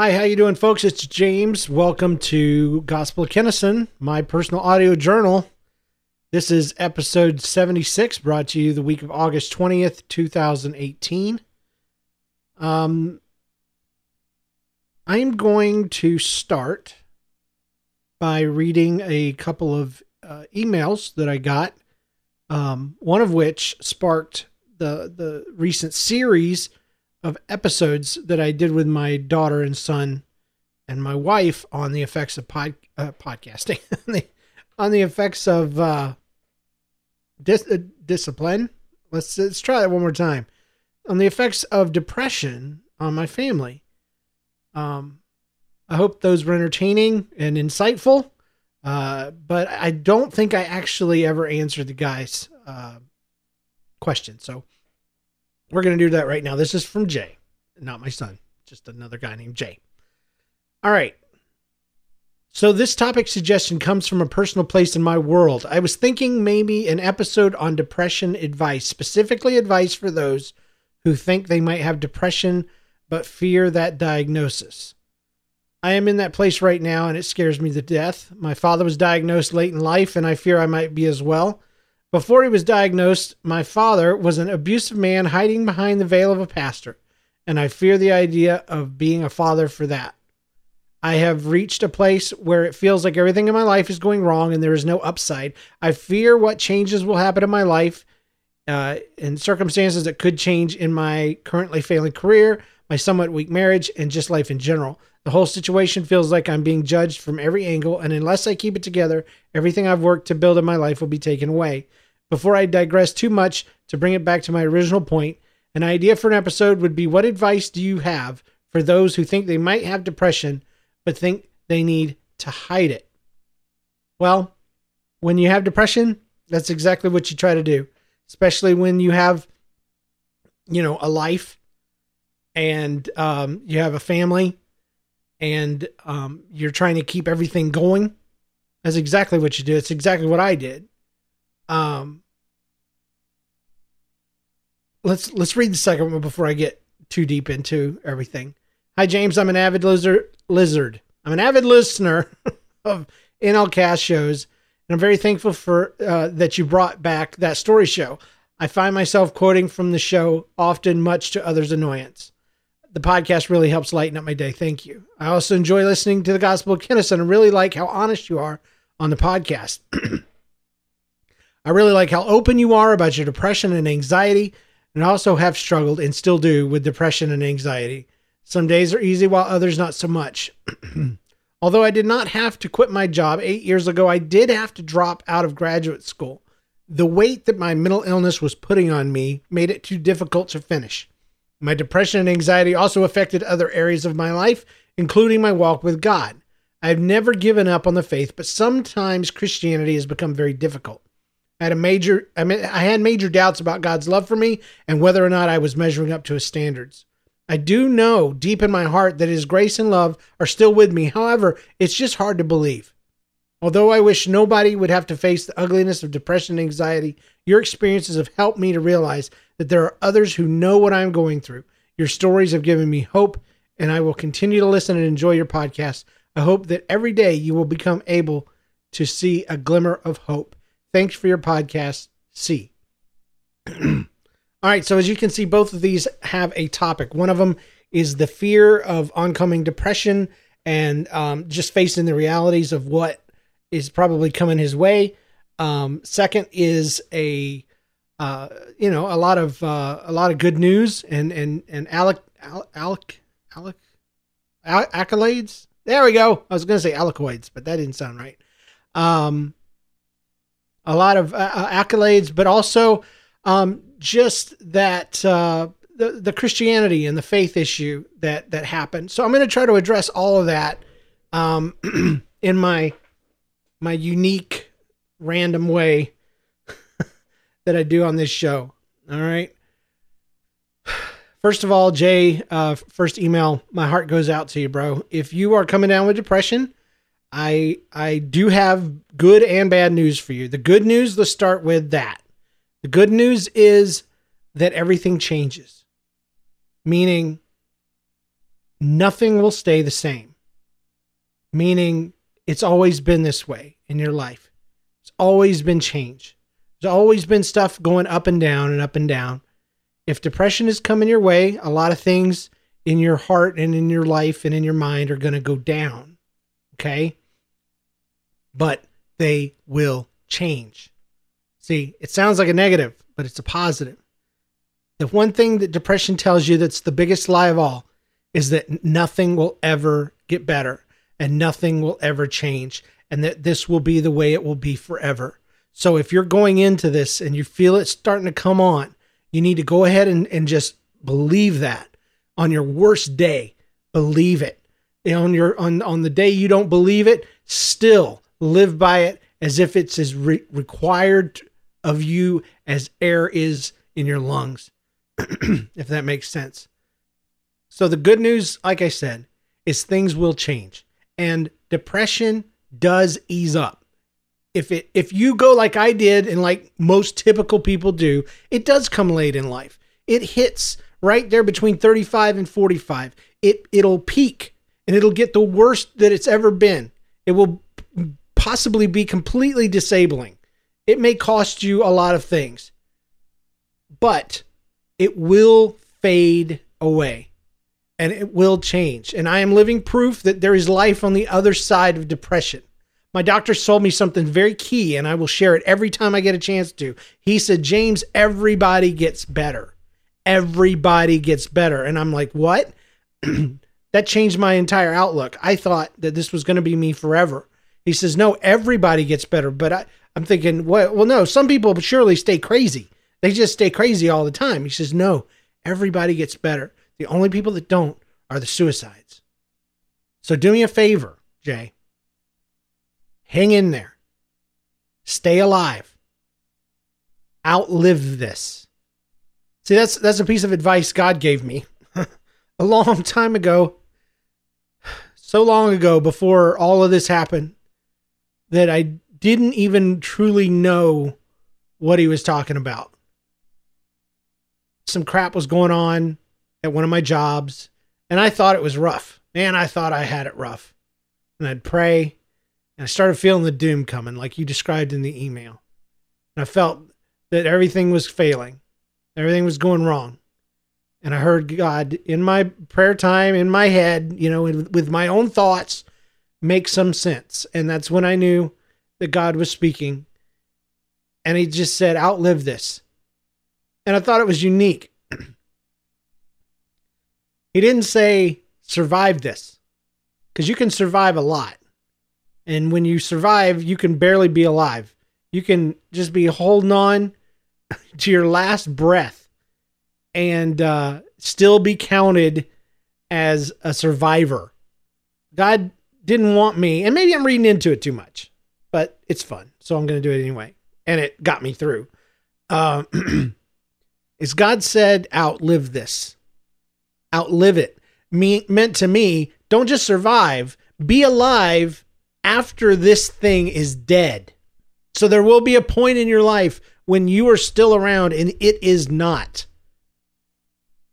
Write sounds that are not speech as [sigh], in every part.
Hi, how you doing, folks? It's James. Welcome to Gospel of Kennison, my personal audio journal. This is episode 76, brought to you the week of August 20th, 2018. Um, I'm going to start by reading a couple of uh, emails that I got, um, one of which sparked the the recent series of episodes that I did with my daughter and son and my wife on the effects of pod, uh, podcasting, [laughs] on the effects of uh, dis- uh, discipline. Let's let's try that one more time. On the effects of depression on my family. Um, I hope those were entertaining and insightful. Uh, but I don't think I actually ever answered the guy's uh, question. So we're going to do that right now. This is from Jay, not my son, just another guy named Jay. All right. So, this topic suggestion comes from a personal place in my world. I was thinking maybe an episode on depression advice, specifically advice for those who think they might have depression but fear that diagnosis. I am in that place right now and it scares me to death. My father was diagnosed late in life and I fear I might be as well. Before he was diagnosed, my father was an abusive man hiding behind the veil of a pastor, and I fear the idea of being a father for that. I have reached a place where it feels like everything in my life is going wrong and there is no upside. I fear what changes will happen in my life uh, in circumstances that could change in my currently failing career, my somewhat weak marriage, and just life in general. The whole situation feels like I'm being judged from every angle, and unless I keep it together, everything I've worked to build in my life will be taken away. Before I digress too much, to bring it back to my original point, an idea for an episode would be what advice do you have for those who think they might have depression but think they need to hide it? Well, when you have depression, that's exactly what you try to do, especially when you have, you know, a life and um, you have a family and um, you're trying to keep everything going. That's exactly what you do. It's exactly what I did. Um, let's let's read the second one before I get too deep into everything. Hi James, I'm an avid lizard. Lizard. I'm an avid listener [laughs] of NL Cast shows, and I'm very thankful for uh, that you brought back that story show. I find myself quoting from the show often, much to others' annoyance. The podcast really helps lighten up my day. Thank you. I also enjoy listening to the Gospel of Kennison and really like how honest you are on the podcast. [clears throat] I really like how open you are about your depression and anxiety, and also have struggled and still do with depression and anxiety. Some days are easy while others not so much. [clears throat] Although I did not have to quit my job eight years ago, I did have to drop out of graduate school. The weight that my mental illness was putting on me made it too difficult to finish. My depression and anxiety also affected other areas of my life, including my walk with God. I've never given up on the faith, but sometimes Christianity has become very difficult. I had a major I mean I had major doubts about God's love for me and whether or not I was measuring up to his standards. I do know deep in my heart that his grace and love are still with me. However, it's just hard to believe. Although I wish nobody would have to face the ugliness of depression and anxiety, your experiences have helped me to realize that there are others who know what I'm going through. Your stories have given me hope, and I will continue to listen and enjoy your podcast. I hope that every day you will become able to see a glimmer of hope. Thanks for your podcast. C. [clears throat] All right. So, as you can see, both of these have a topic. One of them is the fear of oncoming depression and um, just facing the realities of what is probably coming his way. Um, second is a uh, you know a lot of uh, a lot of good news and and and Alec Alec Alec accolades. There we go. I was going to say alicoids, but that didn't sound right. Um, a lot of uh, uh, accolades, but also um, just that uh, the the Christianity and the faith issue that that happened. So I'm going to try to address all of that um, [clears throat] in my my unique, random way that I do on this show. All right. [sighs] First of all, Jay, uh, first email, my heart goes out to you, bro. If you are coming down with depression, I I do have good and bad news for you. The good news, let's start with that. The good news is that everything changes. Meaning nothing will stay the same. Meaning it's always been this way in your life. It's always been change. There's always been stuff going up and down and up and down. If depression is coming your way, a lot of things in your heart and in your life and in your mind are going to go down. Okay? But they will change. See, it sounds like a negative, but it's a positive. The one thing that depression tells you that's the biggest lie of all is that nothing will ever get better and nothing will ever change and that this will be the way it will be forever. So if you're going into this and you feel it starting to come on, you need to go ahead and, and just believe that on your worst day. Believe it. And on your on on the day you don't believe it, still live by it as if it's as re- required of you as air is in your lungs. [clears throat] if that makes sense. So the good news, like I said, is things will change and depression does ease up. If it if you go like I did and like most typical people do, it does come late in life. It hits right there between 35 and 45. It it'll peak and it'll get the worst that it's ever been. It will possibly be completely disabling. It may cost you a lot of things. But it will fade away and it will change. And I am living proof that there is life on the other side of depression. My doctor told me something very key, and I will share it every time I get a chance to. He said, James, everybody gets better. Everybody gets better. And I'm like, what? [clears throat] that changed my entire outlook. I thought that this was going to be me forever. He says, no, everybody gets better. But I, I'm thinking, well, well, no, some people surely stay crazy. They just stay crazy all the time. He says, no, everybody gets better. The only people that don't are the suicides. So do me a favor, Jay. Hang in there. Stay alive. Outlive this. See, that's that's a piece of advice God gave me [laughs] a long time ago. [sighs] So long ago before all of this happened that I didn't even truly know what he was talking about. Some crap was going on at one of my jobs, and I thought it was rough. Man, I thought I had it rough. And I'd pray, and I started feeling the doom coming, like you described in the email. And I felt that everything was failing, everything was going wrong. And I heard God in my prayer time, in my head, you know, with my own thoughts, make some sense. And that's when I knew that God was speaking. And He just said, outlive this. And I thought it was unique. [clears throat] He didn't say survive this because you can survive a lot. And when you survive, you can barely be alive. You can just be holding on [laughs] to your last breath and uh, still be counted as a survivor. God didn't want me, and maybe I'm reading into it too much, but it's fun. So I'm going to do it anyway. And it got me through. Uh, [clears throat] is God said, outlive this outlive it. Me, meant to me, don't just survive, be alive after this thing is dead. So there will be a point in your life when you are still around and it is not.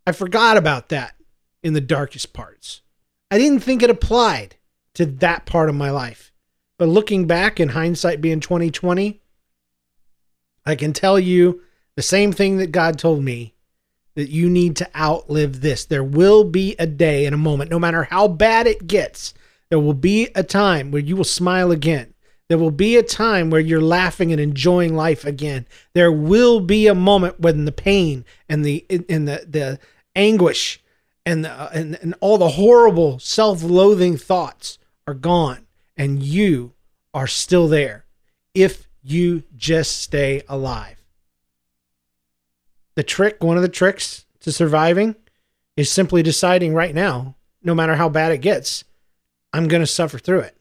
I forgot about that in the darkest parts. I didn't think it applied to that part of my life. But looking back in hindsight being 2020, I can tell you the same thing that God told me that you need to outlive this. There will be a day and a moment, no matter how bad it gets, there will be a time where you will smile again. There will be a time where you're laughing and enjoying life again. There will be a moment when the pain and the and the the anguish and the, and, and all the horrible self-loathing thoughts are gone and you are still there if you just stay alive. The trick, one of the tricks to surviving is simply deciding right now, no matter how bad it gets, I'm going to suffer through it.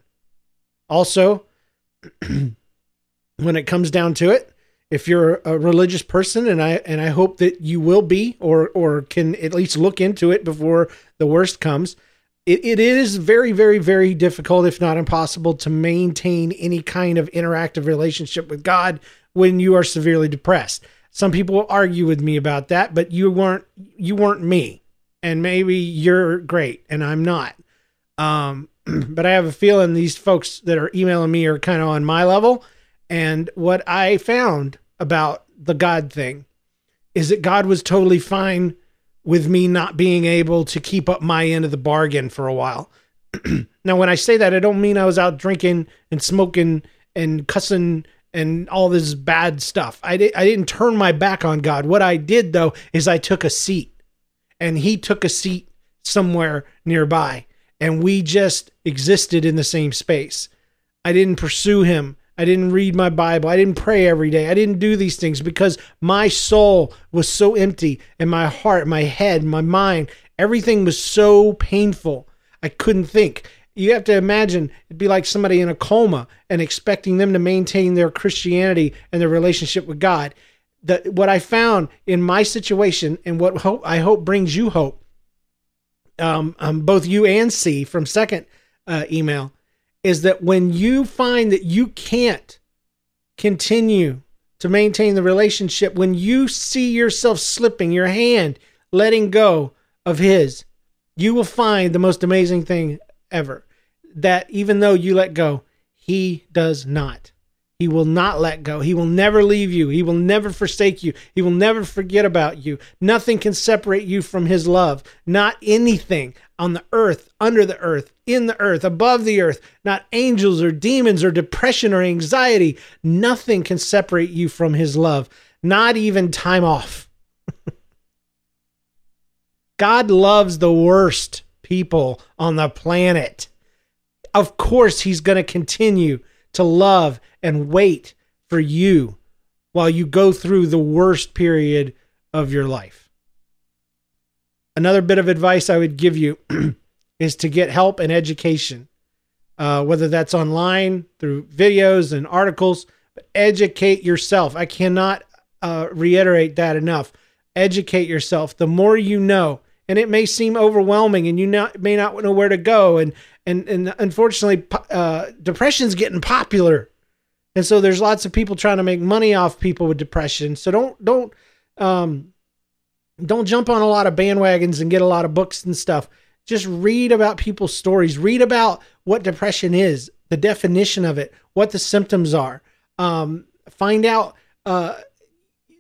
Also, [clears throat] when it comes down to it, if you're a religious person and I and I hope that you will be or or can at least look into it before the worst comes, it, it is very, very, very difficult, if not impossible, to maintain any kind of interactive relationship with God when you are severely depressed. Some people will argue with me about that, but you weren't you weren't me. and maybe you're great and I'm not. Um, [clears throat] but I have a feeling these folks that are emailing me are kind of on my level. And what I found about the God thing is that God was totally fine with me not being able to keep up my end of the bargain for a while. [clears throat] now, when I say that, I don't mean I was out drinking and smoking and cussing and all this bad stuff. I, di- I didn't turn my back on God. What I did, though, is I took a seat and he took a seat somewhere nearby and we just existed in the same space. I didn't pursue him. I didn't read my Bible. I didn't pray every day. I didn't do these things because my soul was so empty and my heart, my head, my mind, everything was so painful. I couldn't think. You have to imagine it'd be like somebody in a coma and expecting them to maintain their Christianity and their relationship with God. That what I found in my situation and what hope, I hope brings you hope, um, um, both you and C from second uh, email, is that when you find that you can't continue to maintain the relationship, when you see yourself slipping your hand, letting go of his, you will find the most amazing thing ever. That even though you let go, he does not. He will not let go. He will never leave you. He will never forsake you. He will never forget about you. Nothing can separate you from his love. Not anything on the earth, under the earth, in the earth, above the earth, not angels or demons or depression or anxiety. Nothing can separate you from his love, not even time off. [laughs] God loves the worst people on the planet. Of course, he's going to continue to love and wait for you while you go through the worst period of your life. Another bit of advice I would give you [clears throat] is to get help and education, uh, whether that's online through videos and articles. Educate yourself. I cannot uh, reiterate that enough. Educate yourself. The more you know, and it may seem overwhelming, and you not, may not know where to go, and and and unfortunately, uh, depression's getting popular, and so there's lots of people trying to make money off people with depression. So don't don't um, don't jump on a lot of bandwagons and get a lot of books and stuff. Just read about people's stories. Read about what depression is, the definition of it, what the symptoms are. Um, find out, uh,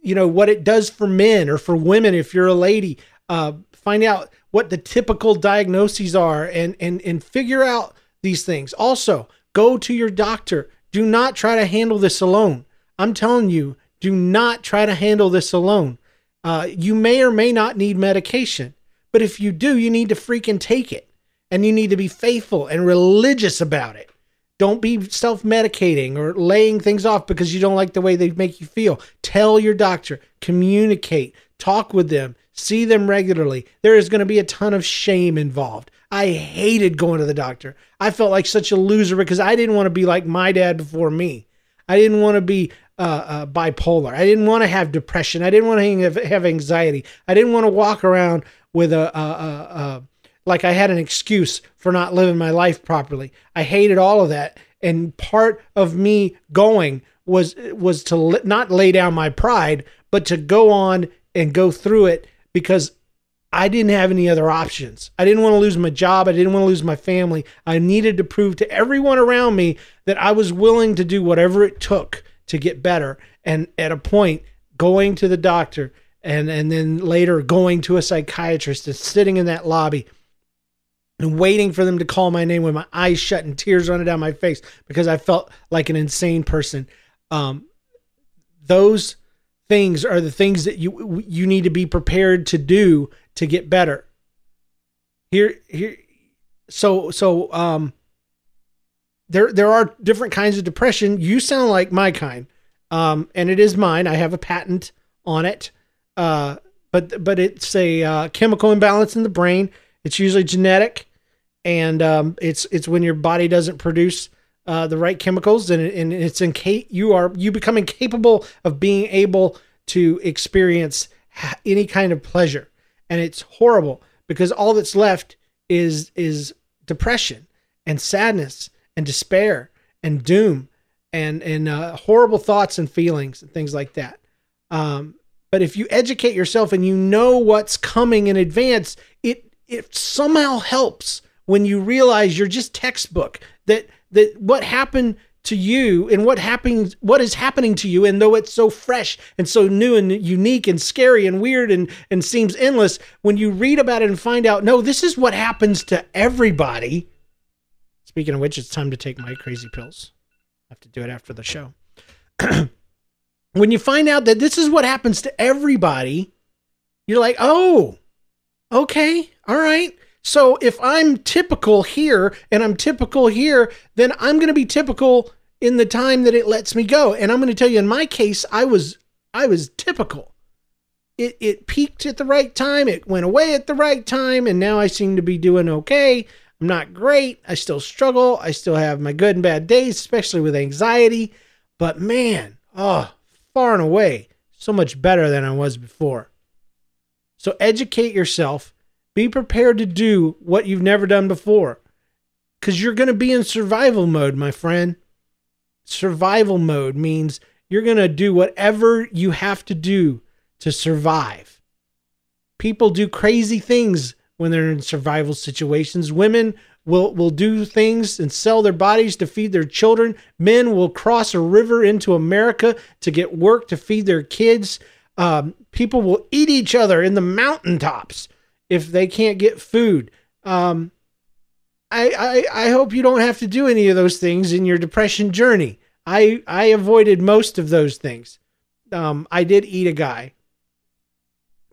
you know, what it does for men or for women if you're a lady. Uh, find out what the typical diagnoses are and and and figure out these things. Also, go to your doctor. Do not try to handle this alone. I'm telling you, do not try to handle this alone. Uh, you may or may not need medication, but if you do, you need to freaking take it and you need to be faithful and religious about it. Don't be self medicating or laying things off because you don't like the way they make you feel. Tell your doctor, communicate, talk with them, see them regularly. There is going to be a ton of shame involved. I hated going to the doctor. I felt like such a loser because I didn't want to be like my dad before me. I didn't want to be uh, uh, bipolar. I didn't want to have depression. I didn't want to have, anxiety. I didn't want to walk around with a, a, a, a like I had an excuse for not living my life properly. I hated all of that, and part of me going was was to not lay down my pride, but to go on and go through it because I didn't have any other options. I didn't want to lose my job. I didn't want to lose my family. I needed to prove to everyone around me that I was willing to do whatever it took to get better. And at a point, going to the doctor and, and then later going to a psychiatrist and sitting in that lobby and waiting for them to call my name with my eyes shut and tears running down my face because I felt like an insane person. Um, those things are the things that you you need to be prepared to do to get better. Here here so so um there there are different kinds of depression. You sound like my kind. Um, and it is mine. I have a patent on it. Uh, but but it's a uh, chemical imbalance in the brain. It's usually genetic, and um, it's it's when your body doesn't produce uh, the right chemicals, and, and it's in case you are you become incapable of being able to experience any kind of pleasure, and it's horrible because all that's left is is depression and sadness and despair and doom and and uh, horrible thoughts and feelings and things like that. Um, But if you educate yourself and you know what's coming in advance, it it somehow helps when you realize you're just textbook that that what happened to you and what happens what is happening to you and though it's so fresh and so new and unique and scary and weird and and seems endless when you read about it and find out no this is what happens to everybody. Speaking of which it's time to take my crazy pills. I have to do it after the show. [clears throat] When you find out that this is what happens to everybody you're like oh okay all right so if I'm typical here and I'm typical here, then I'm going to be typical in the time that it lets me go. And I'm going to tell you in my case, I was I was typical. It it peaked at the right time, it went away at the right time, and now I seem to be doing okay. I'm not great. I still struggle. I still have my good and bad days, especially with anxiety. But man, oh, far and away, so much better than I was before. So educate yourself be prepared to do what you've never done before because you're going to be in survival mode, my friend. Survival mode means you're going to do whatever you have to do to survive. People do crazy things when they're in survival situations. Women will, will do things and sell their bodies to feed their children. Men will cross a river into America to get work to feed their kids. Um, people will eat each other in the mountaintops if they can't get food. Um, I, I I hope you don't have to do any of those things in your depression journey. I I avoided most of those things. Um, I did eat a guy,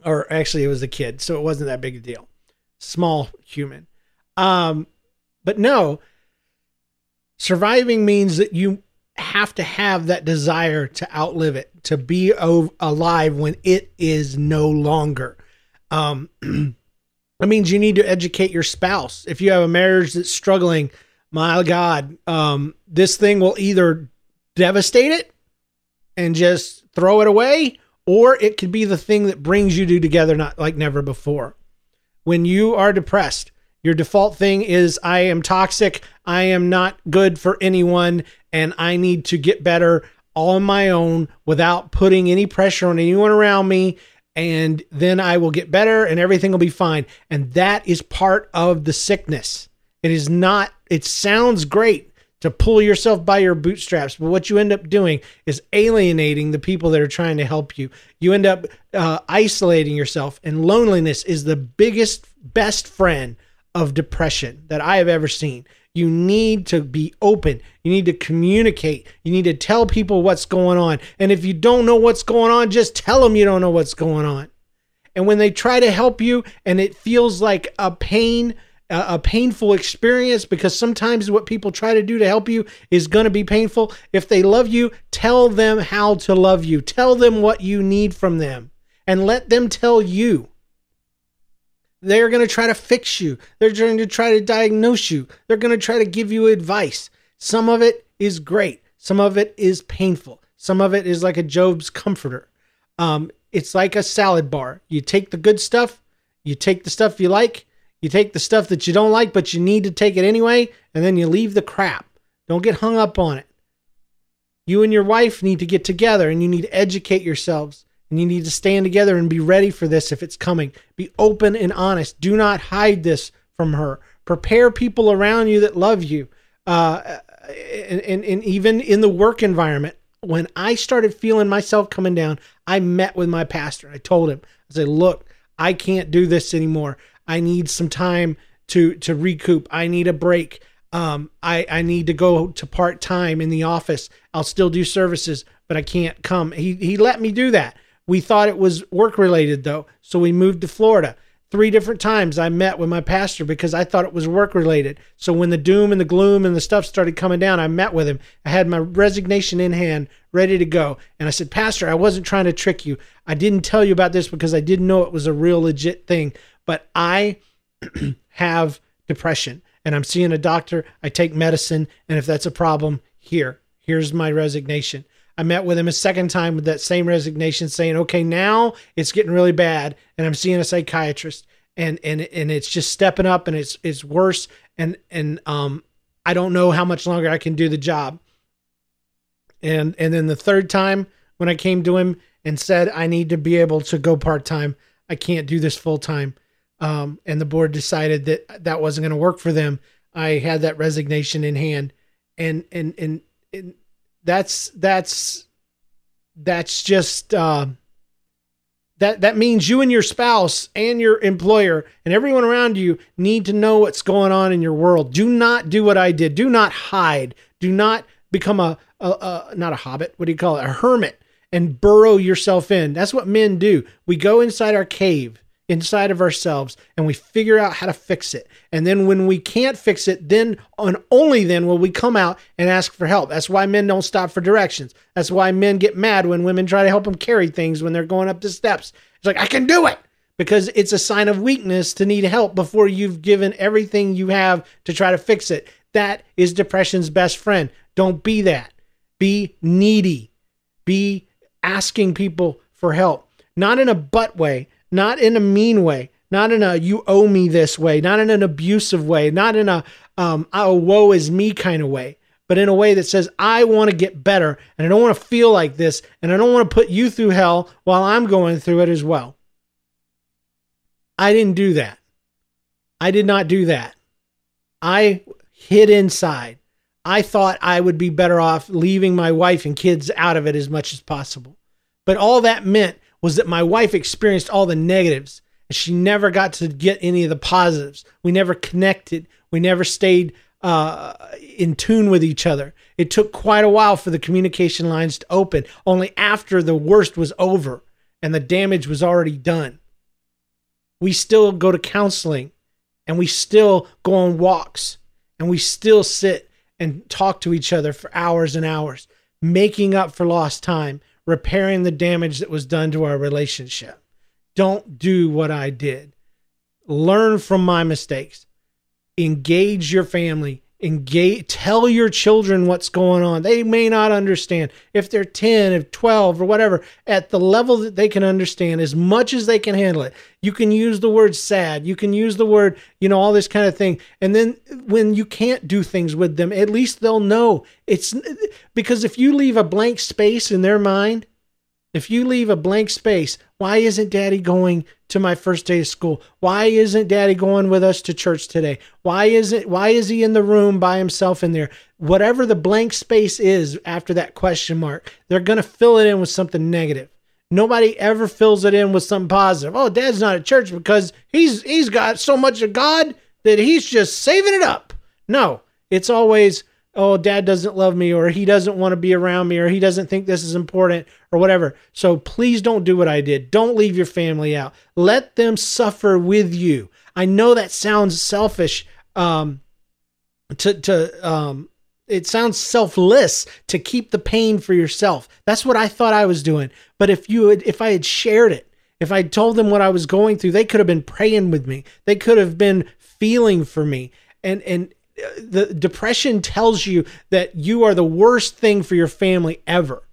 or actually it was a kid, so it wasn't that big a deal. Small human. Um, but no, surviving means that you have to have that desire to outlive it, to be alive when it is no longer. Um, [clears throat] That means you need to educate your spouse. If you have a marriage that's struggling, my God, um, this thing will either devastate it and just throw it away, or it could be the thing that brings you two together not like never before. When you are depressed, your default thing is I am toxic, I am not good for anyone, and I need to get better all on my own without putting any pressure on anyone around me and then I will get better and everything will be fine. And that is part of the sickness. It is not, it sounds great to pull yourself by your bootstraps, but what you end up doing is alienating the people that are trying to help you. You end up uh, isolating yourself, and loneliness is the biggest, best friend of depression that I have ever seen. You need to be open. You need to communicate. You need to tell people what's going on. And if you don't know what's going on, just tell them you don't know what's going on. And when they try to help you and it feels like a pain, a painful experience because sometimes what people try to do to help you is going to be painful. If they love you, tell them how to love you. Tell them what you need from them and let them tell you. They're going to try to fix you. They're going to try to diagnose you. They're going to try to give you advice. Some of it is great. Some of it is painful. Some of it is like a Job's comforter. Um, it's like a salad bar. You take the good stuff, you take the stuff you like, you take the stuff that you don't like, but you need to take it anyway, and then you leave the crap. Don't get hung up on it. You and your wife need to get together and you need to educate yourselves and you need to stand together and be ready for this if it's coming. Be open and honest. Do not hide this from her. Prepare people around you that love you. Uh, and, and, and even in the work environment, when I started feeling myself coming down, I met with my pastor. I told him, I said, look, I can't do this anymore. I need some time to to recoup. I need a break. Um, I, I need to go to part time in the office. I'll still do services, but I can't come. He he let me do that. We thought it was work related though, so we moved to Florida. Three different times I met with my pastor because I thought it was work related. So when the doom and the gloom and the stuff started coming down, I met with him. I had my resignation in hand, ready to go. And I said, Pastor, I wasn't trying to trick you. I didn't tell you about this because I didn't know it was a real legit thing. But I [clears throat] have depression and I'm seeing a doctor. I take medicine. And if that's a problem, here, here's my resignation. I met with him a second time with that same resignation, saying, "Okay, now it's getting really bad, and I'm seeing a psychiatrist, and and and it's just stepping up, and it's it's worse, and and um, I don't know how much longer I can do the job." And and then the third time when I came to him and said I need to be able to go part time. I can't do this full time. Um, and the board decided that that wasn't going to work for them. I had that resignation in hand, and and and, and that's that's that's just uh, that that means you and your spouse and your employer and everyone around you need to know what's going on in your world. Do not do what I did. Do not hide. Do not become a, a, a not a hobbit. What do you call it? A hermit and burrow yourself in. That's what men do. We go inside our cave inside of ourselves and we figure out how to fix it. And then when we can't fix it, then and only then will we come out and ask for help. That's why men don't stop for directions. That's why men get mad when women try to help them carry things when they're going up the steps. It's like, I can do it because it's a sign of weakness to need help before you've given everything you have to try to fix it. That is depression's best friend. Don't be that. Be needy. Be asking people for help, not in a butt way, not in a mean way, not in a you owe me this way, not in an abusive way, not in a um, oh woe is me kind of way, but in a way that says I want to get better and I don't want to feel like this and I don't want to put you through hell while I'm going through it as well. I didn't do that. I did not do that. I hid inside. I thought I would be better off leaving my wife and kids out of it as much as possible. But all that meant was that my wife experienced all the negatives and she never got to get any of the positives. We never connected. We never stayed uh, in tune with each other. It took quite a while for the communication lines to open, only after the worst was over and the damage was already done. We still go to counseling and we still go on walks and we still sit and talk to each other for hours and hours, making up for lost time repairing the damage that was done to our relationship. Don't do what I did. Learn from my mistakes. Engage your family. Engage tell your children what's going on. They may not understand. If they're 10, if 12 or whatever, at the level that they can understand as much as they can handle it. You can use the word sad. You can use the word, you know, all this kind of thing. And then when you can't do things with them, at least they'll know. It's because if you leave a blank space in their mind, if you leave a blank space, why isn't daddy going to my first day of school? Why isn't daddy going with us to church today? Why isn't why is he in the room by himself in there? Whatever the blank space is after that question mark, they're going to fill it in with something negative. Nobody ever fills it in with something positive. Oh, dad's not at church because he's he's got so much of God that he's just saving it up. No, it's always oh, dad doesn't love me, or he doesn't want to be around me, or he doesn't think this is important, or whatever. So please don't do what I did. Don't leave your family out. Let them suffer with you. I know that sounds selfish. Um, to to um, it sounds selfless to keep the pain for yourself. That's what I thought I was doing. But if you had, if I had shared it, if I told them what I was going through, they could have been praying with me. They could have been feeling for me. And and the depression tells you that you are the worst thing for your family ever.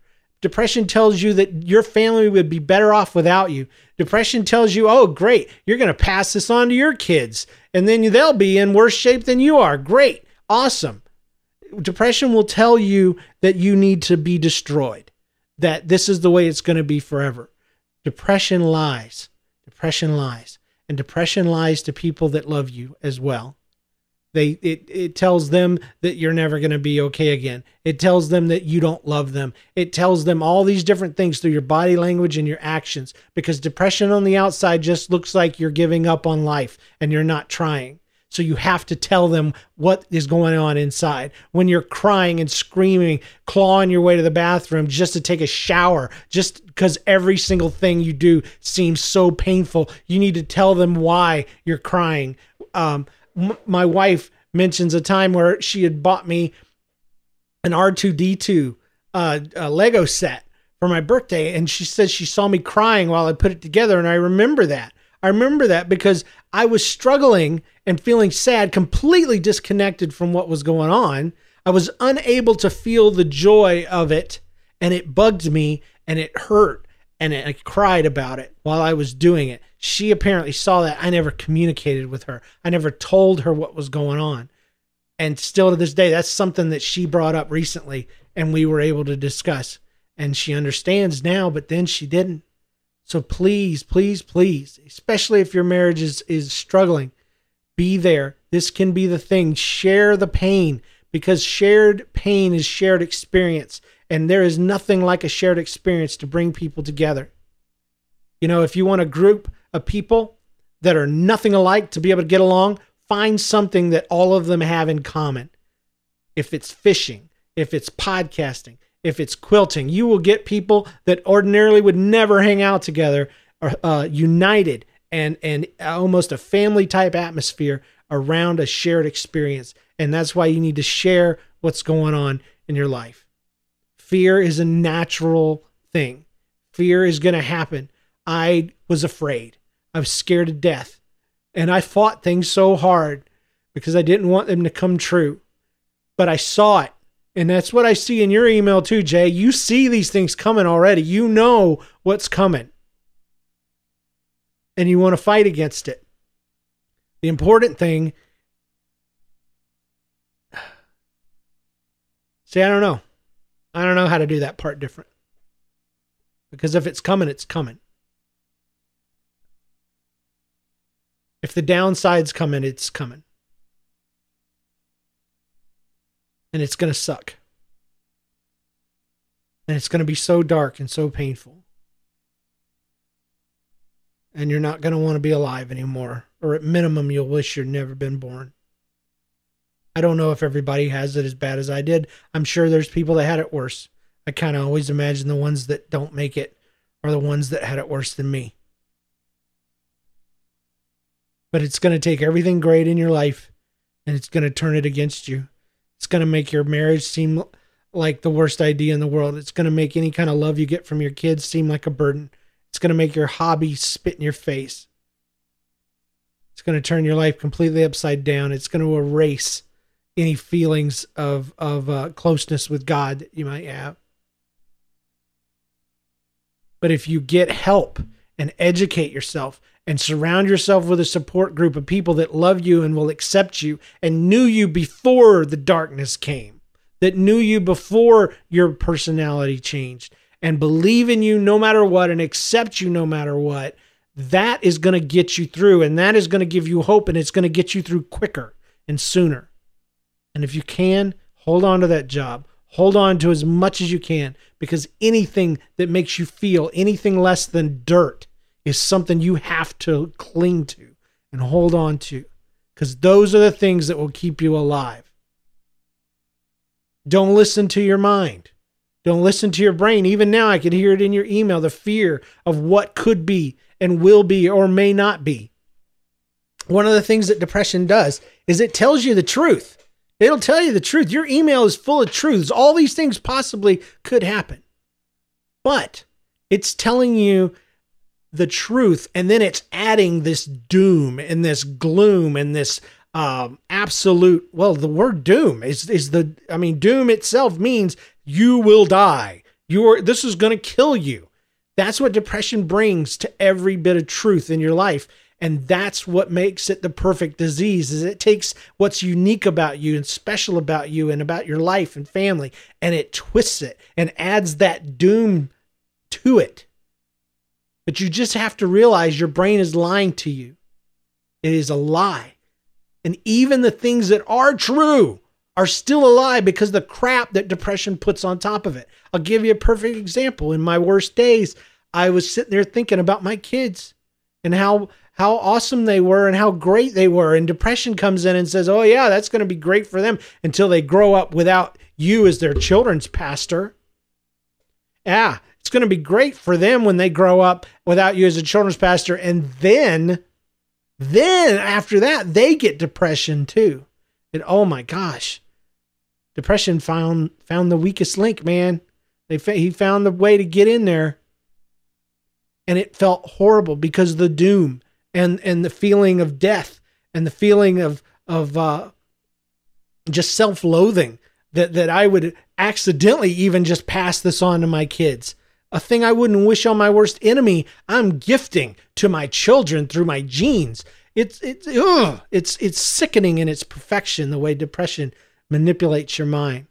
Depression tells you that your family would be better off without you. Depression tells you, oh, great, you're going to pass this on to your kids, and then they'll be in worse shape than you are. Great, awesome. Depression will tell you that you need to be destroyed, that this is the way it's going to be forever. Depression lies. Depression lies. And depression lies to people that love you as well. They it it tells them that you're never going to be okay again. It tells them that you don't love them. It tells them all these different things through your body language and your actions because depression on the outside just looks like you're giving up on life and you're not trying. So you have to tell them what is going on inside. When you're crying and screaming, clawing your way to the bathroom just to take a shower, just because every single thing you do seems so painful, you need to tell them why you're crying. Um, my wife mentions a time where she had bought me an R2D2 uh, Lego set for my birthday. And she says she saw me crying while I put it together. And I remember that. I remember that because I was struggling and feeling sad, completely disconnected from what was going on. I was unable to feel the joy of it. And it bugged me and it hurt. And I cried about it while I was doing it. She apparently saw that. I never communicated with her. I never told her what was going on. And still to this day, that's something that she brought up recently and we were able to discuss. and she understands now, but then she didn't. So please, please, please, especially if your marriage is, is struggling, be there. This can be the thing. Share the pain because shared pain is shared experience. And there is nothing like a shared experience to bring people together. You know, if you want a group of people that are nothing alike to be able to get along, find something that all of them have in common. If it's fishing, if it's podcasting, if it's quilting, you will get people that ordinarily would never hang out together, uh, united and and almost a family type atmosphere around a shared experience. And that's why you need to share what's going on in your life. Fear is a natural thing. Fear is going to happen. I was afraid. I was scared to death. And I fought things so hard because I didn't want them to come true. But I saw it. And that's what I see in your email too, Jay. You see these things coming already. You know what's coming. And you want to fight against it. The important thing See, I don't know. I don't know how to do that part different. Because if it's coming, it's coming. If the downside's coming, it's coming. And it's going to suck. And it's going to be so dark and so painful. And you're not going to want to be alive anymore. Or at minimum, you'll wish you'd never been born. I don't know if everybody has it as bad as I did. I'm sure there's people that had it worse. I kind of always imagine the ones that don't make it are the ones that had it worse than me but it's going to take everything great in your life and it's going to turn it against you. It's going to make your marriage seem like the worst idea in the world. It's going to make any kind of love you get from your kids seem like a burden. It's going to make your hobby spit in your face. It's going to turn your life completely upside down. It's going to erase any feelings of of uh, closeness with God that you might have. But if you get help and educate yourself and surround yourself with a support group of people that love you and will accept you and knew you before the darkness came, that knew you before your personality changed and believe in you no matter what and accept you no matter what. That is going to get you through and that is going to give you hope and it's going to get you through quicker and sooner. And if you can, hold on to that job. Hold on to as much as you can because anything that makes you feel anything less than dirt is something you have to cling to and hold on to because those are the things that will keep you alive. Don't listen to your mind. Don't listen to your brain. Even now, I can hear it in your email the fear of what could be and will be or may not be. One of the things that depression does is it tells you the truth. It'll tell you the truth. Your email is full of truths. All these things possibly could happen. But it's telling you the truth and then it's adding this doom and this gloom and this um, absolute well the word doom is is the i mean doom itself means you will die. You're this is going to kill you. That's what depression brings to every bit of truth in your life and that's what makes it the perfect disease is it takes what's unique about you and special about you and about your life and family and it twists it and adds that doom to it but you just have to realize your brain is lying to you. It is a lie. And even the things that are true are still a lie because the crap that depression puts on top of it. I'll give you a perfect example. In my worst days, I was sitting there thinking about my kids and how how awesome they were and how great they were and depression comes in and says, "Oh yeah, that's going to be great for them until they grow up without you as their children's pastor." Yeah, it's going to be great for them when they grow up without you as a children's pastor. And then, then after that, they get depression too. And oh my gosh, depression found found the weakest link, man. They he found the way to get in there, and it felt horrible because the doom and and the feeling of death and the feeling of of uh, just self loathing that that I would accidentally even just pass this on to my kids a thing I wouldn't wish on my worst enemy, I'm gifting to my children through my genes. It's it's ugh, it's it's sickening in its perfection the way depression manipulates your mind.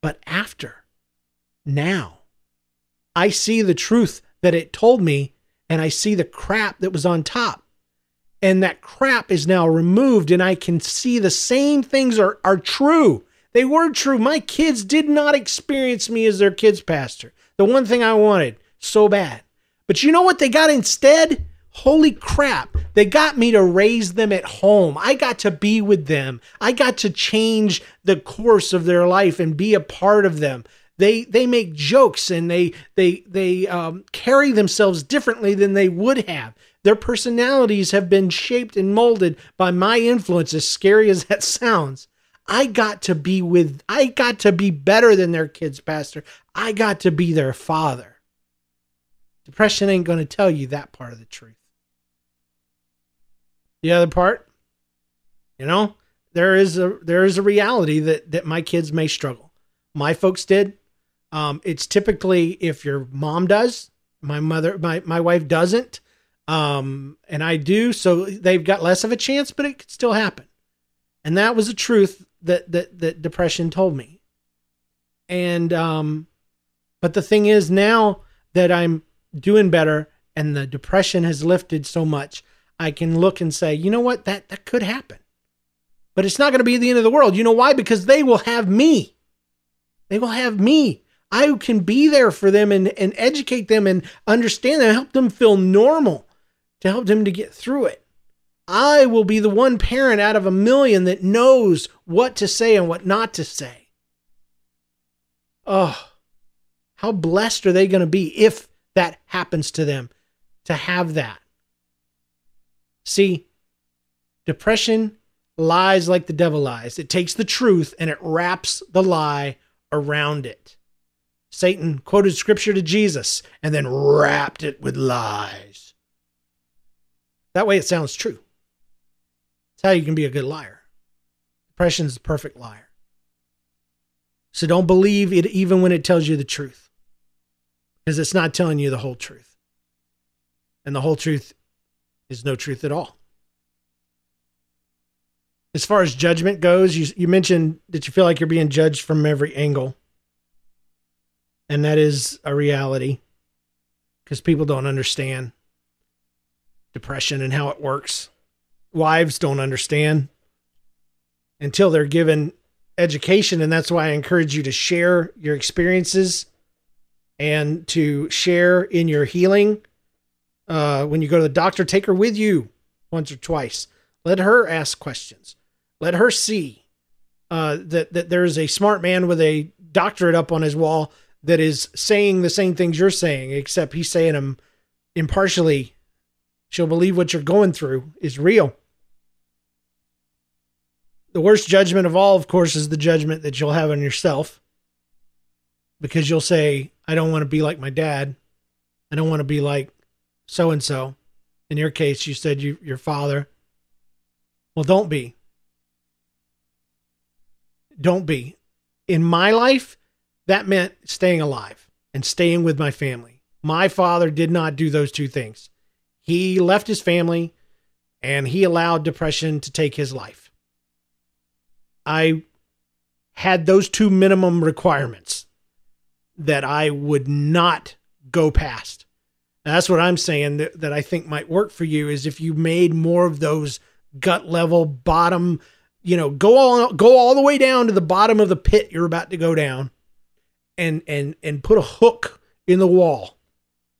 But after, now. I see the truth that it told me, and I see the crap that was on top. And that crap is now removed, and I can see the same things are, are true. They were true. My kids did not experience me as their kids' pastor. The one thing I wanted so bad. But you know what they got instead? Holy crap. They got me to raise them at home. I got to be with them. I got to change the course of their life and be a part of them. They they make jokes and they they they um, carry themselves differently than they would have. Their personalities have been shaped and molded by my influence, as scary as that [laughs] sounds. I got to be with, I got to be better than their kids' pastor. I got to be their father. Depression ain't going to tell you that part of the truth. The other part, you know, there is a there is a reality that that my kids may struggle. My folks did. Um, it's typically if your mom does, my mother, my my wife doesn't, um, and I do, so they've got less of a chance, but it could still happen. And that was the truth that that that depression told me. And um, but the thing is now that I'm doing better and the depression has lifted so much, I can look and say, you know what, that that could happen. But it's not going to be the end of the world. You know why? Because they will have me. They will have me. I can be there for them and, and educate them and understand them, help them feel normal, to help them to get through it. I will be the one parent out of a million that knows what to say and what not to say. Oh, how blessed are they going to be if that happens to them to have that? See, depression lies like the devil lies. It takes the truth and it wraps the lie around it. Satan quoted scripture to Jesus and then wrapped it with lies. That way it sounds true. It's how you can be a good liar. Depression is the perfect liar. So don't believe it even when it tells you the truth, because it's not telling you the whole truth. And the whole truth is no truth at all. As far as judgment goes, you, you mentioned that you feel like you're being judged from every angle. And that is a reality because people don't understand depression and how it works wives don't understand until they're given education. And that's why I encourage you to share your experiences and to share in your healing. Uh, when you go to the doctor, take her with you once or twice. Let her ask questions. Let her see uh, that that there's a smart man with a doctorate up on his wall that is saying the same things you're saying, except he's saying them impartially. She'll believe what you're going through is real the worst judgment of all, of course, is the judgment that you'll have on yourself. Because you'll say, I don't want to be like my dad. I don't want to be like so and so. In your case, you said you, your father. Well, don't be. Don't be. In my life, that meant staying alive and staying with my family. My father did not do those two things. He left his family and he allowed depression to take his life. I had those two minimum requirements that I would not go past. That's what I'm saying that, that I think might work for you is if you made more of those gut level bottom, you know, go all go all the way down to the bottom of the pit you're about to go down and and and put a hook in the wall,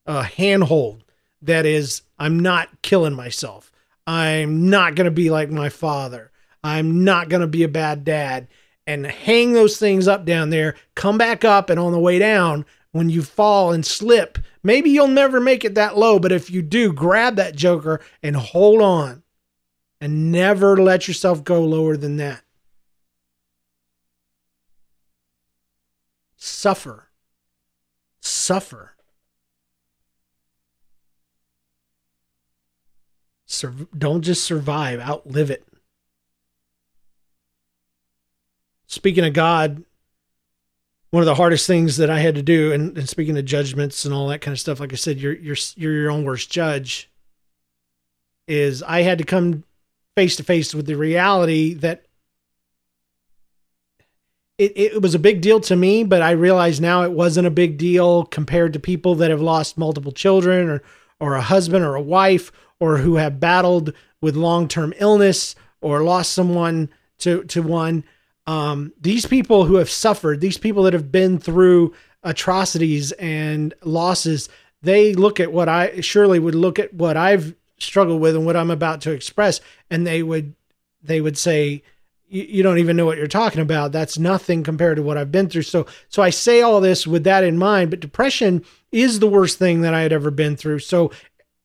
a handhold that is I'm not killing myself. I'm not going to be like my father. I'm not going to be a bad dad. And hang those things up down there, come back up, and on the way down, when you fall and slip, maybe you'll never make it that low, but if you do, grab that joker and hold on and never let yourself go lower than that. Suffer. Suffer. Sur- don't just survive, outlive it. Speaking of God, one of the hardest things that I had to do, and, and, speaking of judgments and all that kind of stuff, like I said, you're you're you're your own worst judge. Is I had to come face to face with the reality that it, it was a big deal to me, but I realize now it wasn't a big deal compared to people that have lost multiple children or, or a husband or a wife or who have battled with long term illness or lost someone to, to one. Um, these people who have suffered, these people that have been through atrocities and losses, they look at what I surely would look at what I've struggled with and what I'm about to express, and they would they would say, you don't even know what you're talking about. That's nothing compared to what I've been through. So, so I say all this with that in mind. But depression is the worst thing that I had ever been through. So,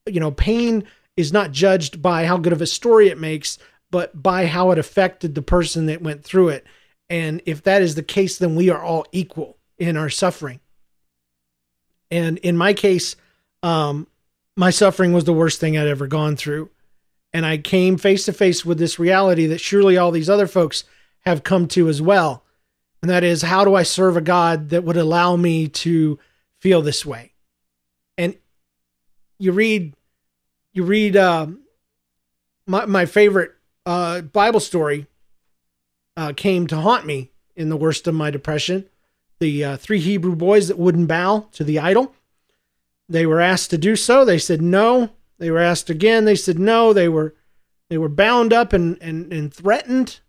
you know, pain is not judged by how good of a story it makes, but by how it affected the person that went through it. And if that is the case, then we are all equal in our suffering. And in my case, um, my suffering was the worst thing I'd ever gone through. And I came face to face with this reality that surely all these other folks have come to as well. And that is, how do I serve a God that would allow me to feel this way? And you read, you read, uh, my, my favorite uh, Bible story uh, came to haunt me in the worst of my depression. The uh, three Hebrew boys that wouldn't bow to the idol. They were asked to do so. They said no. They were asked again. They said no. They were they were bound up and, and, and threatened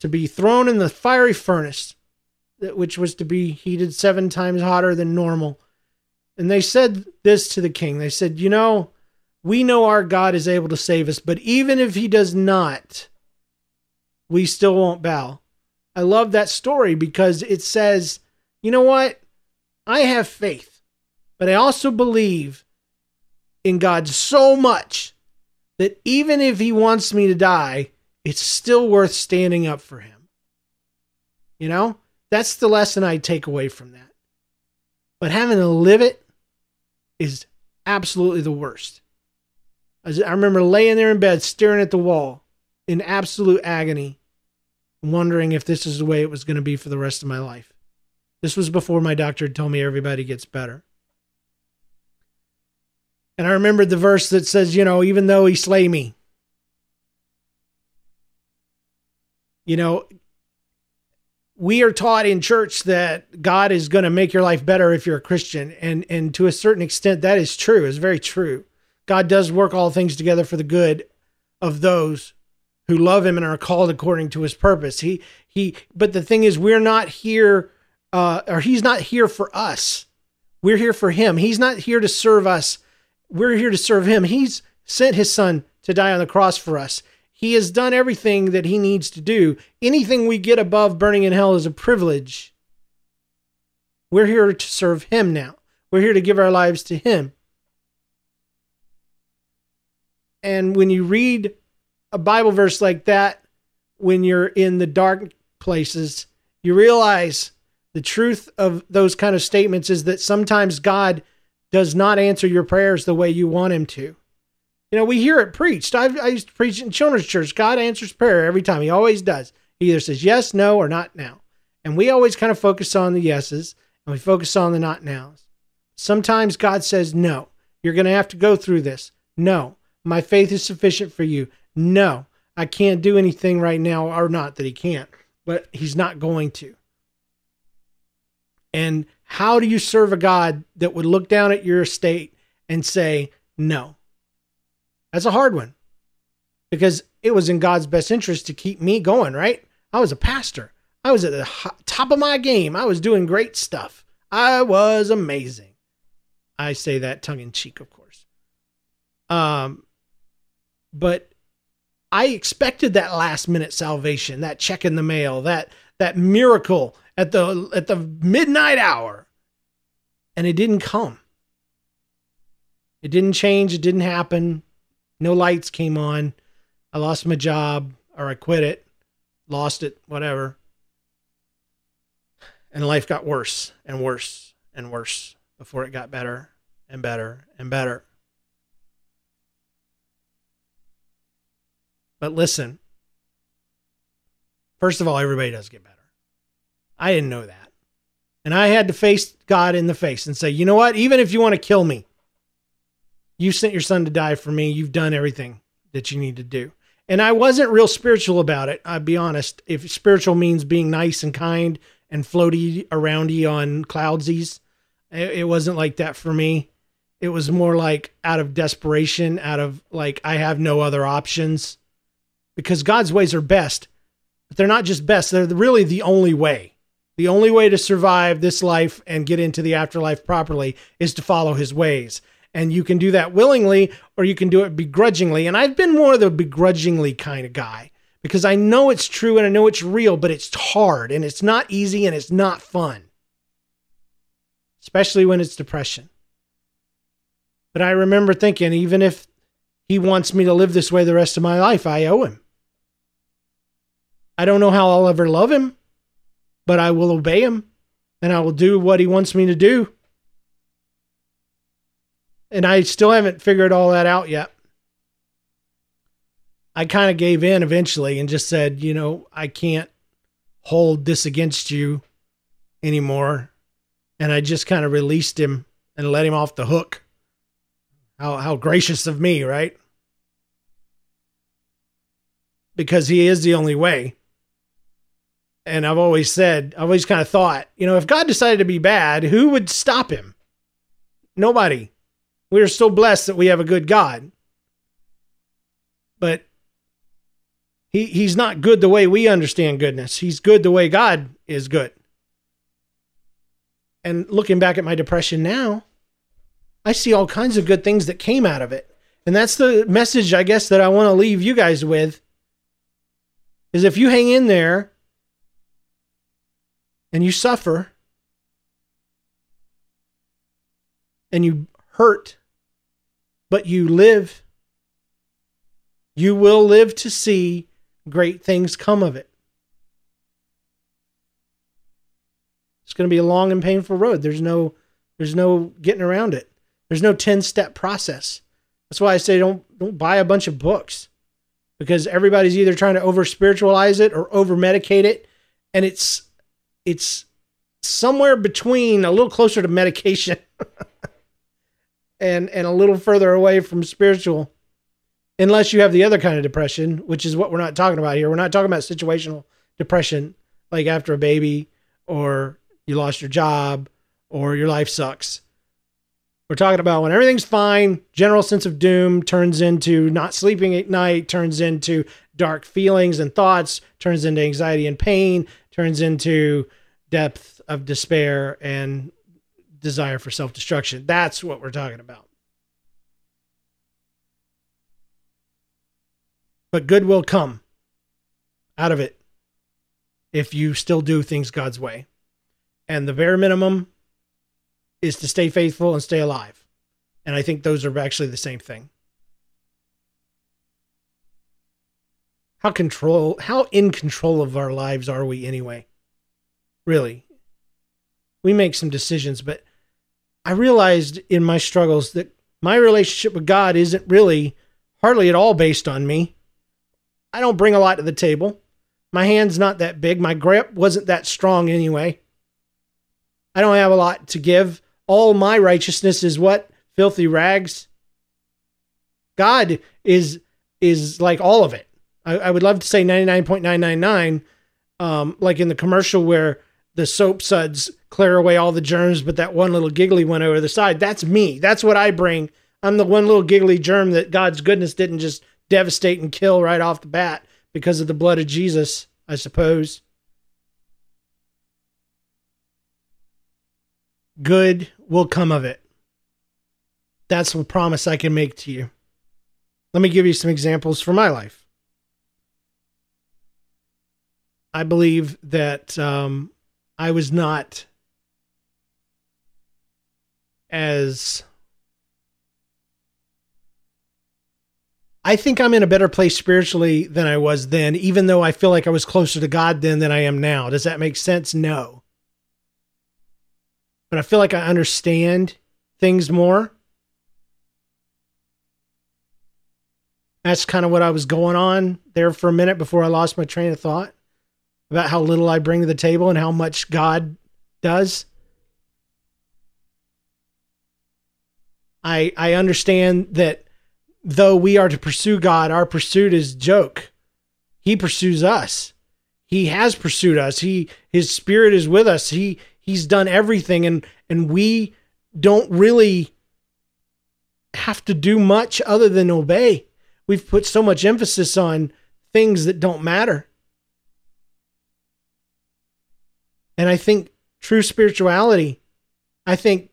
to be thrown in the fiery furnace, which was to be heated seven times hotter than normal. And they said this to the king. They said, You know, we know our God is able to save us, but even if he does not, we still won't bow. I love that story because it says, you know what? I have faith, but I also believe in God so much that even if he wants me to die, it's still worth standing up for him. You know, that's the lesson I take away from that. But having to live it is absolutely the worst. I remember laying there in bed, staring at the wall in absolute agony, wondering if this is the way it was going to be for the rest of my life. This was before my doctor told me everybody gets better. And I remembered the verse that says, you know, even though he slay me, you know, we are taught in church that God is going to make your life better if you're a Christian. And, and to a certain extent, that is true. It's very true. God does work all things together for the good of those who love him and are called according to his purpose. He, he, but the thing is, we're not here, uh, or he's not here for us. We're here for him. He's not here to serve us we're here to serve him. He's sent his son to die on the cross for us. He has done everything that he needs to do. Anything we get above burning in hell is a privilege. We're here to serve him now. We're here to give our lives to him. And when you read a Bible verse like that, when you're in the dark places, you realize the truth of those kind of statements is that sometimes God does not answer your prayers the way you want him to. You know, we hear it preached. I've, I used to preach in children's church. God answers prayer every time. He always does. He either says yes, no, or not now. And we always kind of focus on the yeses and we focus on the not nows. Sometimes God says, no, you're going to have to go through this. No, my faith is sufficient for you. No, I can't do anything right now, or not that he can't, but he's not going to. And how do you serve a God that would look down at your estate and say, no? That's a hard one because it was in God's best interest to keep me going, right? I was a pastor. I was at the top of my game. I was doing great stuff. I was amazing. I say that tongue in cheek, of course. Um, but I expected that last minute salvation, that check in the mail, that that miracle at the at the midnight hour. And it didn't come. It didn't change. It didn't happen. No lights came on. I lost my job or i quit it. Lost it whatever. And life got worse and worse and worse before it got better and better and better but listen first of all everybody does get better I didn't know that. And I had to face God in the face and say, you know what? Even if you want to kill me, you sent your son to die for me. You've done everything that you need to do. And I wasn't real spiritual about it. I'll be honest. If spiritual means being nice and kind and floaty aroundy on cloudsies. It, it wasn't like that for me. It was more like out of desperation, out of like, I have no other options because God's ways are best, but they're not just best, they're really the only way. The only way to survive this life and get into the afterlife properly is to follow his ways. And you can do that willingly or you can do it begrudgingly. And I've been more of the begrudgingly kind of guy because I know it's true and I know it's real, but it's hard and it's not easy and it's not fun, especially when it's depression. But I remember thinking, even if he wants me to live this way the rest of my life, I owe him. I don't know how I'll ever love him, but I will obey him and I will do what he wants me to do. And I still haven't figured all that out yet. I kind of gave in eventually and just said, you know, I can't hold this against you anymore. And I just kind of released him and let him off the hook. How how gracious of me, right? Because he is the only way and I've always said, I've always kind of thought, you know, if God decided to be bad, who would stop him? Nobody. We are so blessed that we have a good God. But he he's not good the way we understand goodness. He's good the way God is good. And looking back at my depression now, I see all kinds of good things that came out of it. And that's the message I guess that I want to leave you guys with is if you hang in there and you suffer and you hurt, but you live, you will live to see great things come of it. It's going to be a long and painful road. There's no there's no getting around it. There's no 10-step process. That's why I say don't don't buy a bunch of books because everybody's either trying to over spiritualize it or over medicate it and it's it's somewhere between a little closer to medication [laughs] and and a little further away from spiritual unless you have the other kind of depression which is what we're not talking about here. We're not talking about situational depression like after a baby or you lost your job or your life sucks. We're talking about when everything's fine general sense of doom turns into not sleeping at night turns into dark feelings and thoughts turns into anxiety and pain turns into depth of despair and desire for self destruction. That's what we're talking about. But good will come out of it if you still do things God's way. And the bare minimum is to stay faithful and stay alive. And I think those are actually the same thing. How control how in control of our lives are we anyway? Really. We make some decisions, but I realized in my struggles that my relationship with God isn't really hardly at all based on me. I don't bring a lot to the table. My hand's not that big. My grip wasn't that strong anyway. I don't have a lot to give. All my righteousness is what? Filthy rags. God is is like all of it. I, I would love to say 99.999, um, like in the commercial where the soap suds clear away all the germs, but that one little giggly one over the side, that's me. That's what I bring. I'm the one little giggly germ that God's goodness didn't just devastate and kill right off the bat because of the blood of Jesus, I suppose. Good will come of it. That's a promise I can make to you. Let me give you some examples for my life. I believe that um, I was not as. I think I'm in a better place spiritually than I was then, even though I feel like I was closer to God then than I am now. Does that make sense? No. But I feel like I understand things more. That's kind of what I was going on there for a minute before I lost my train of thought about how little I bring to the table and how much God does. I I understand that though we are to pursue God, our pursuit is joke. He pursues us. he has pursued us. He his spirit is with us. He he's done everything and and we don't really have to do much other than obey. We've put so much emphasis on things that don't matter. And I think true spirituality, I think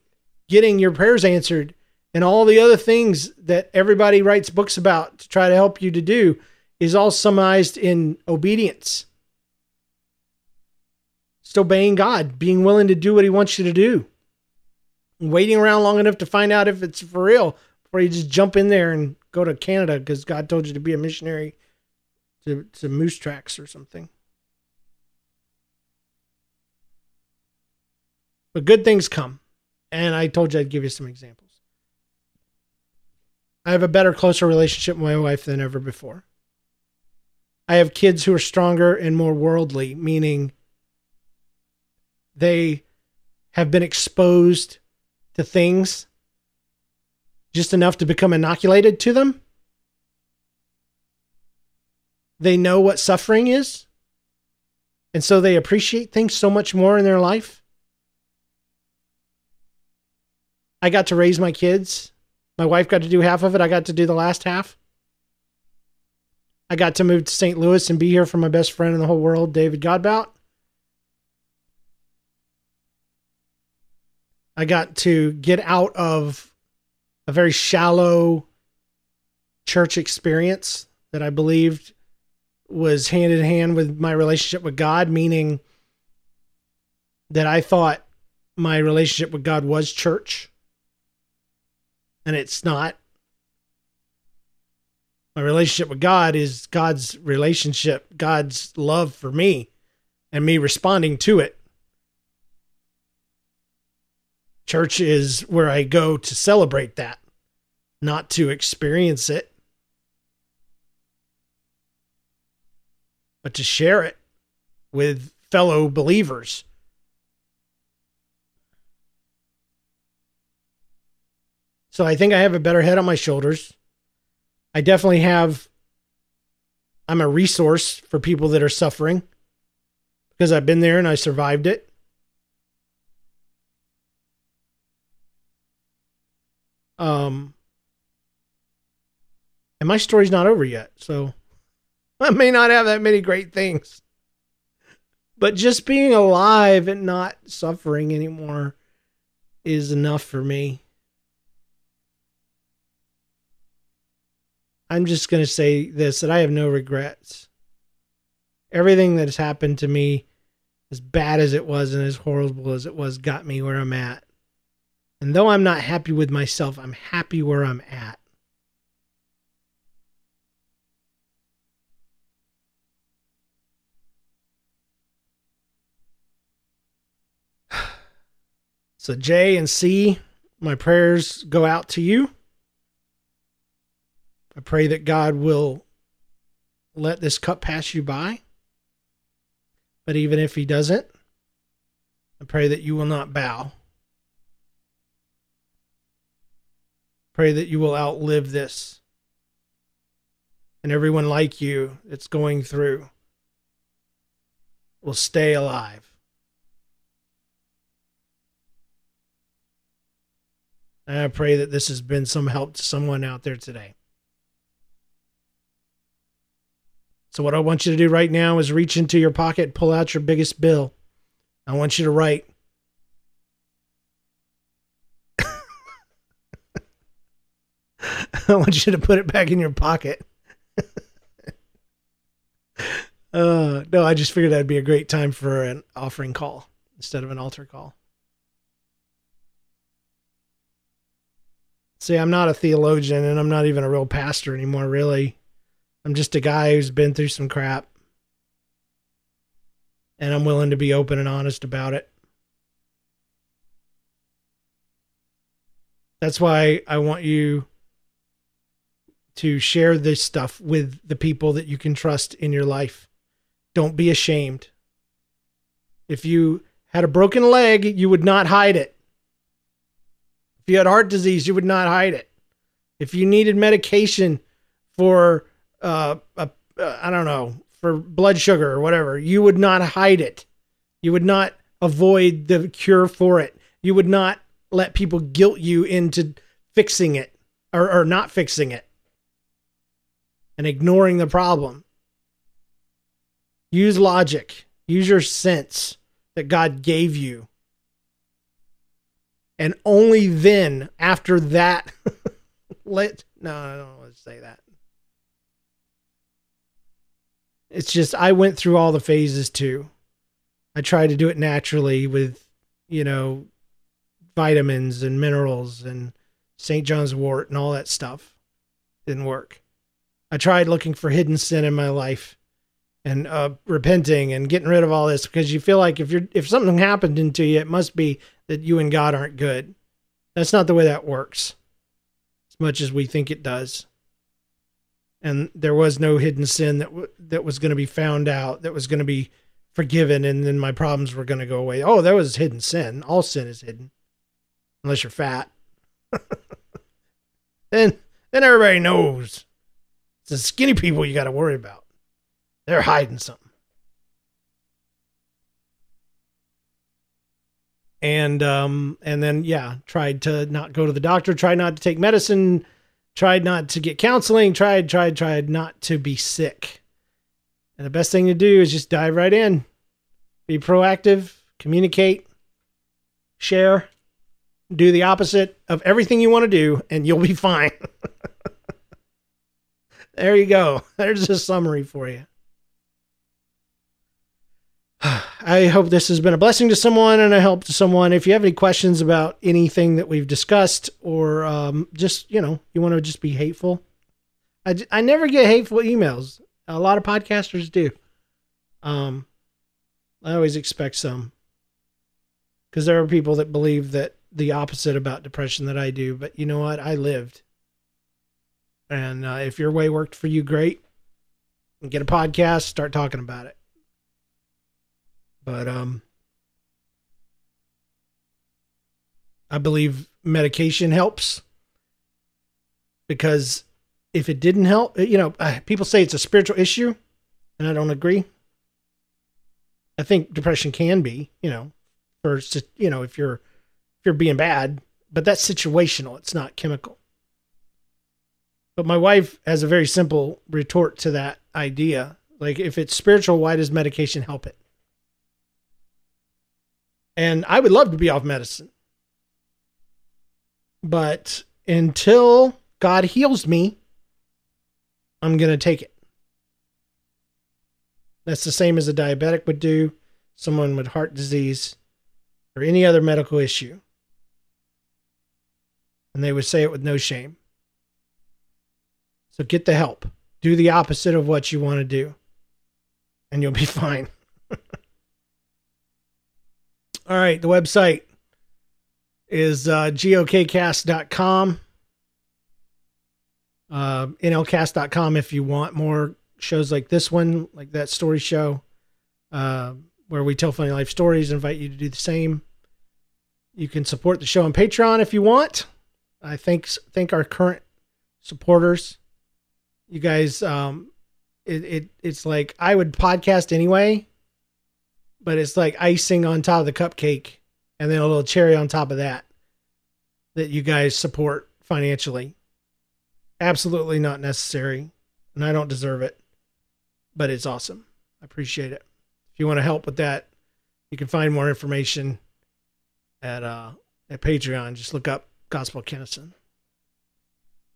getting your prayers answered and all the other things that everybody writes books about to try to help you to do is all summarized in obedience. Just obeying God, being willing to do what He wants you to do, waiting around long enough to find out if it's for real before you just jump in there and go to Canada because God told you to be a missionary to, to moose tracks or something. But good things come. And I told you I'd give you some examples. I have a better, closer relationship with my wife than ever before. I have kids who are stronger and more worldly, meaning they have been exposed to things just enough to become inoculated to them. They know what suffering is. And so they appreciate things so much more in their life. I got to raise my kids. My wife got to do half of it. I got to do the last half. I got to move to St. Louis and be here for my best friend in the whole world, David Godbout. I got to get out of a very shallow church experience that I believed was hand in hand with my relationship with God, meaning that I thought my relationship with God was church. And it's not. My relationship with God is God's relationship, God's love for me, and me responding to it. Church is where I go to celebrate that, not to experience it, but to share it with fellow believers. So I think I have a better head on my shoulders. I definitely have, I'm a resource for people that are suffering because I've been there and I survived it. Um, and my story's not over yet, so [laughs] I may not have that many great things. But just being alive and not suffering anymore is enough for me. I'm just going to say this that I have no regrets. Everything that has happened to me, as bad as it was and as horrible as it was, got me where I'm at. And though I'm not happy with myself, I'm happy where I'm at. [sighs] So, J and C, my prayers go out to you. I pray that God will let this cup pass you by. But even if He doesn't, I pray that you will not bow. Pray that you will outlive this. And everyone like you that's going through will stay alive. And I pray that this has been some help to someone out there today. So, what I want you to do right now is reach into your pocket, pull out your biggest bill. I want you to write [laughs] I want you to put it back in your pocket. [laughs] uh, no, I just figured that'd be a great time for an offering call instead of an altar call. See, I'm not a theologian and I'm not even a real pastor anymore, really. I'm just a guy who's been through some crap. And I'm willing to be open and honest about it. That's why I want you to share this stuff with the people that you can trust in your life. Don't be ashamed. If you had a broken leg, you would not hide it. If you had heart disease, you would not hide it. If you needed medication for uh, a, uh, I don't know, for blood sugar or whatever, you would not hide it. You would not avoid the cure for it. You would not let people guilt you into fixing it or, or not fixing it and ignoring the problem. Use logic, use your sense that God gave you. And only then, after that, [laughs] let no, I don't want to say that. It's just I went through all the phases too. I tried to do it naturally with, you know, vitamins and minerals and St. John's wort and all that stuff. Didn't work. I tried looking for hidden sin in my life and uh, repenting and getting rid of all this because you feel like if you're if something happened to you, it must be that you and God aren't good. That's not the way that works, as much as we think it does. And there was no hidden sin that w- that was going to be found out, that was going to be forgiven, and then my problems were going to go away. Oh, that was hidden sin. All sin is hidden, unless you're fat. [laughs] then then everybody knows. It's the skinny people you got to worry about. They're hiding something. And um and then yeah, tried to not go to the doctor, tried not to take medicine, tried not to get counseling, tried tried tried not to be sick. And the best thing to do is just dive right in. Be proactive, communicate, share, do the opposite of everything you want to do and you'll be [laughs] fine. [laughs] there you go. There's a summary for you. [sighs] I hope this has been a blessing to someone and a help to someone. If you have any questions about anything that we've discussed, or um, just you know you want to just be hateful, I, I never get hateful emails. A lot of podcasters do. Um, I always expect some because there are people that believe that the opposite about depression that I do. But you know what? I lived, and uh, if your way worked for you, great. Get a podcast, start talking about it. But um I believe medication helps because if it didn't help, you know, uh, people say it's a spiritual issue, and I don't agree. I think depression can be, you know, for you know, if you're if you're being bad, but that's situational. It's not chemical. But my wife has a very simple retort to that idea. Like, if it's spiritual, why does medication help it? And I would love to be off medicine. But until God heals me, I'm going to take it. That's the same as a diabetic would do, someone with heart disease, or any other medical issue. And they would say it with no shame. So get the help. Do the opposite of what you want to do, and you'll be [laughs] fine. [laughs] All right, the website is uh, gokcast.com. Uh, nlcast.com if you want more shows like this one, like that story show, uh, where we tell funny life stories, invite you to do the same. You can support the show on Patreon if you want. I thank thank our current supporters. You guys, um, it, it it's like I would podcast anyway, but it's like icing on top of the cupcake and then a little cherry on top of that that you guys support financially. Absolutely not necessary, and I don't deserve it, but it's awesome. I appreciate it. If you want to help with that, you can find more information at uh at Patreon. Just look up Gospel Kennison.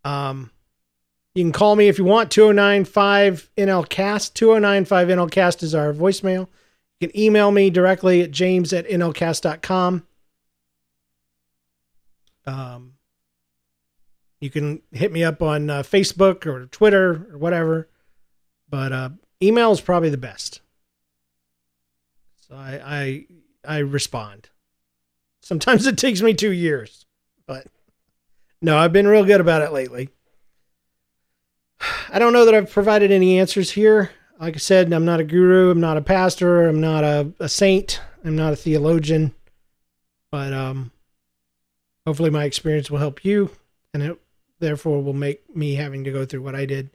Um you can call me if you want 2095 NLCast. 2095 NLCast is our voicemail. You can email me directly at james at nlcast.com. Um, you can hit me up on uh, Facebook or Twitter or whatever, but uh, email is probably the best. So I, I I respond. Sometimes it takes me two years, but no, I've been real good about it lately. [sighs] I don't know that I've provided any answers here like I said, I'm not a guru, I'm not a pastor, I'm not a, a saint, I'm not a theologian, but um, hopefully my experience will help you, and it therefore will make me having to go through what I did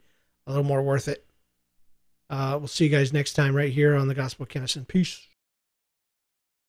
a little more worth it. Uh, we'll see you guys next time right here on the Gospel Kennison. Peace.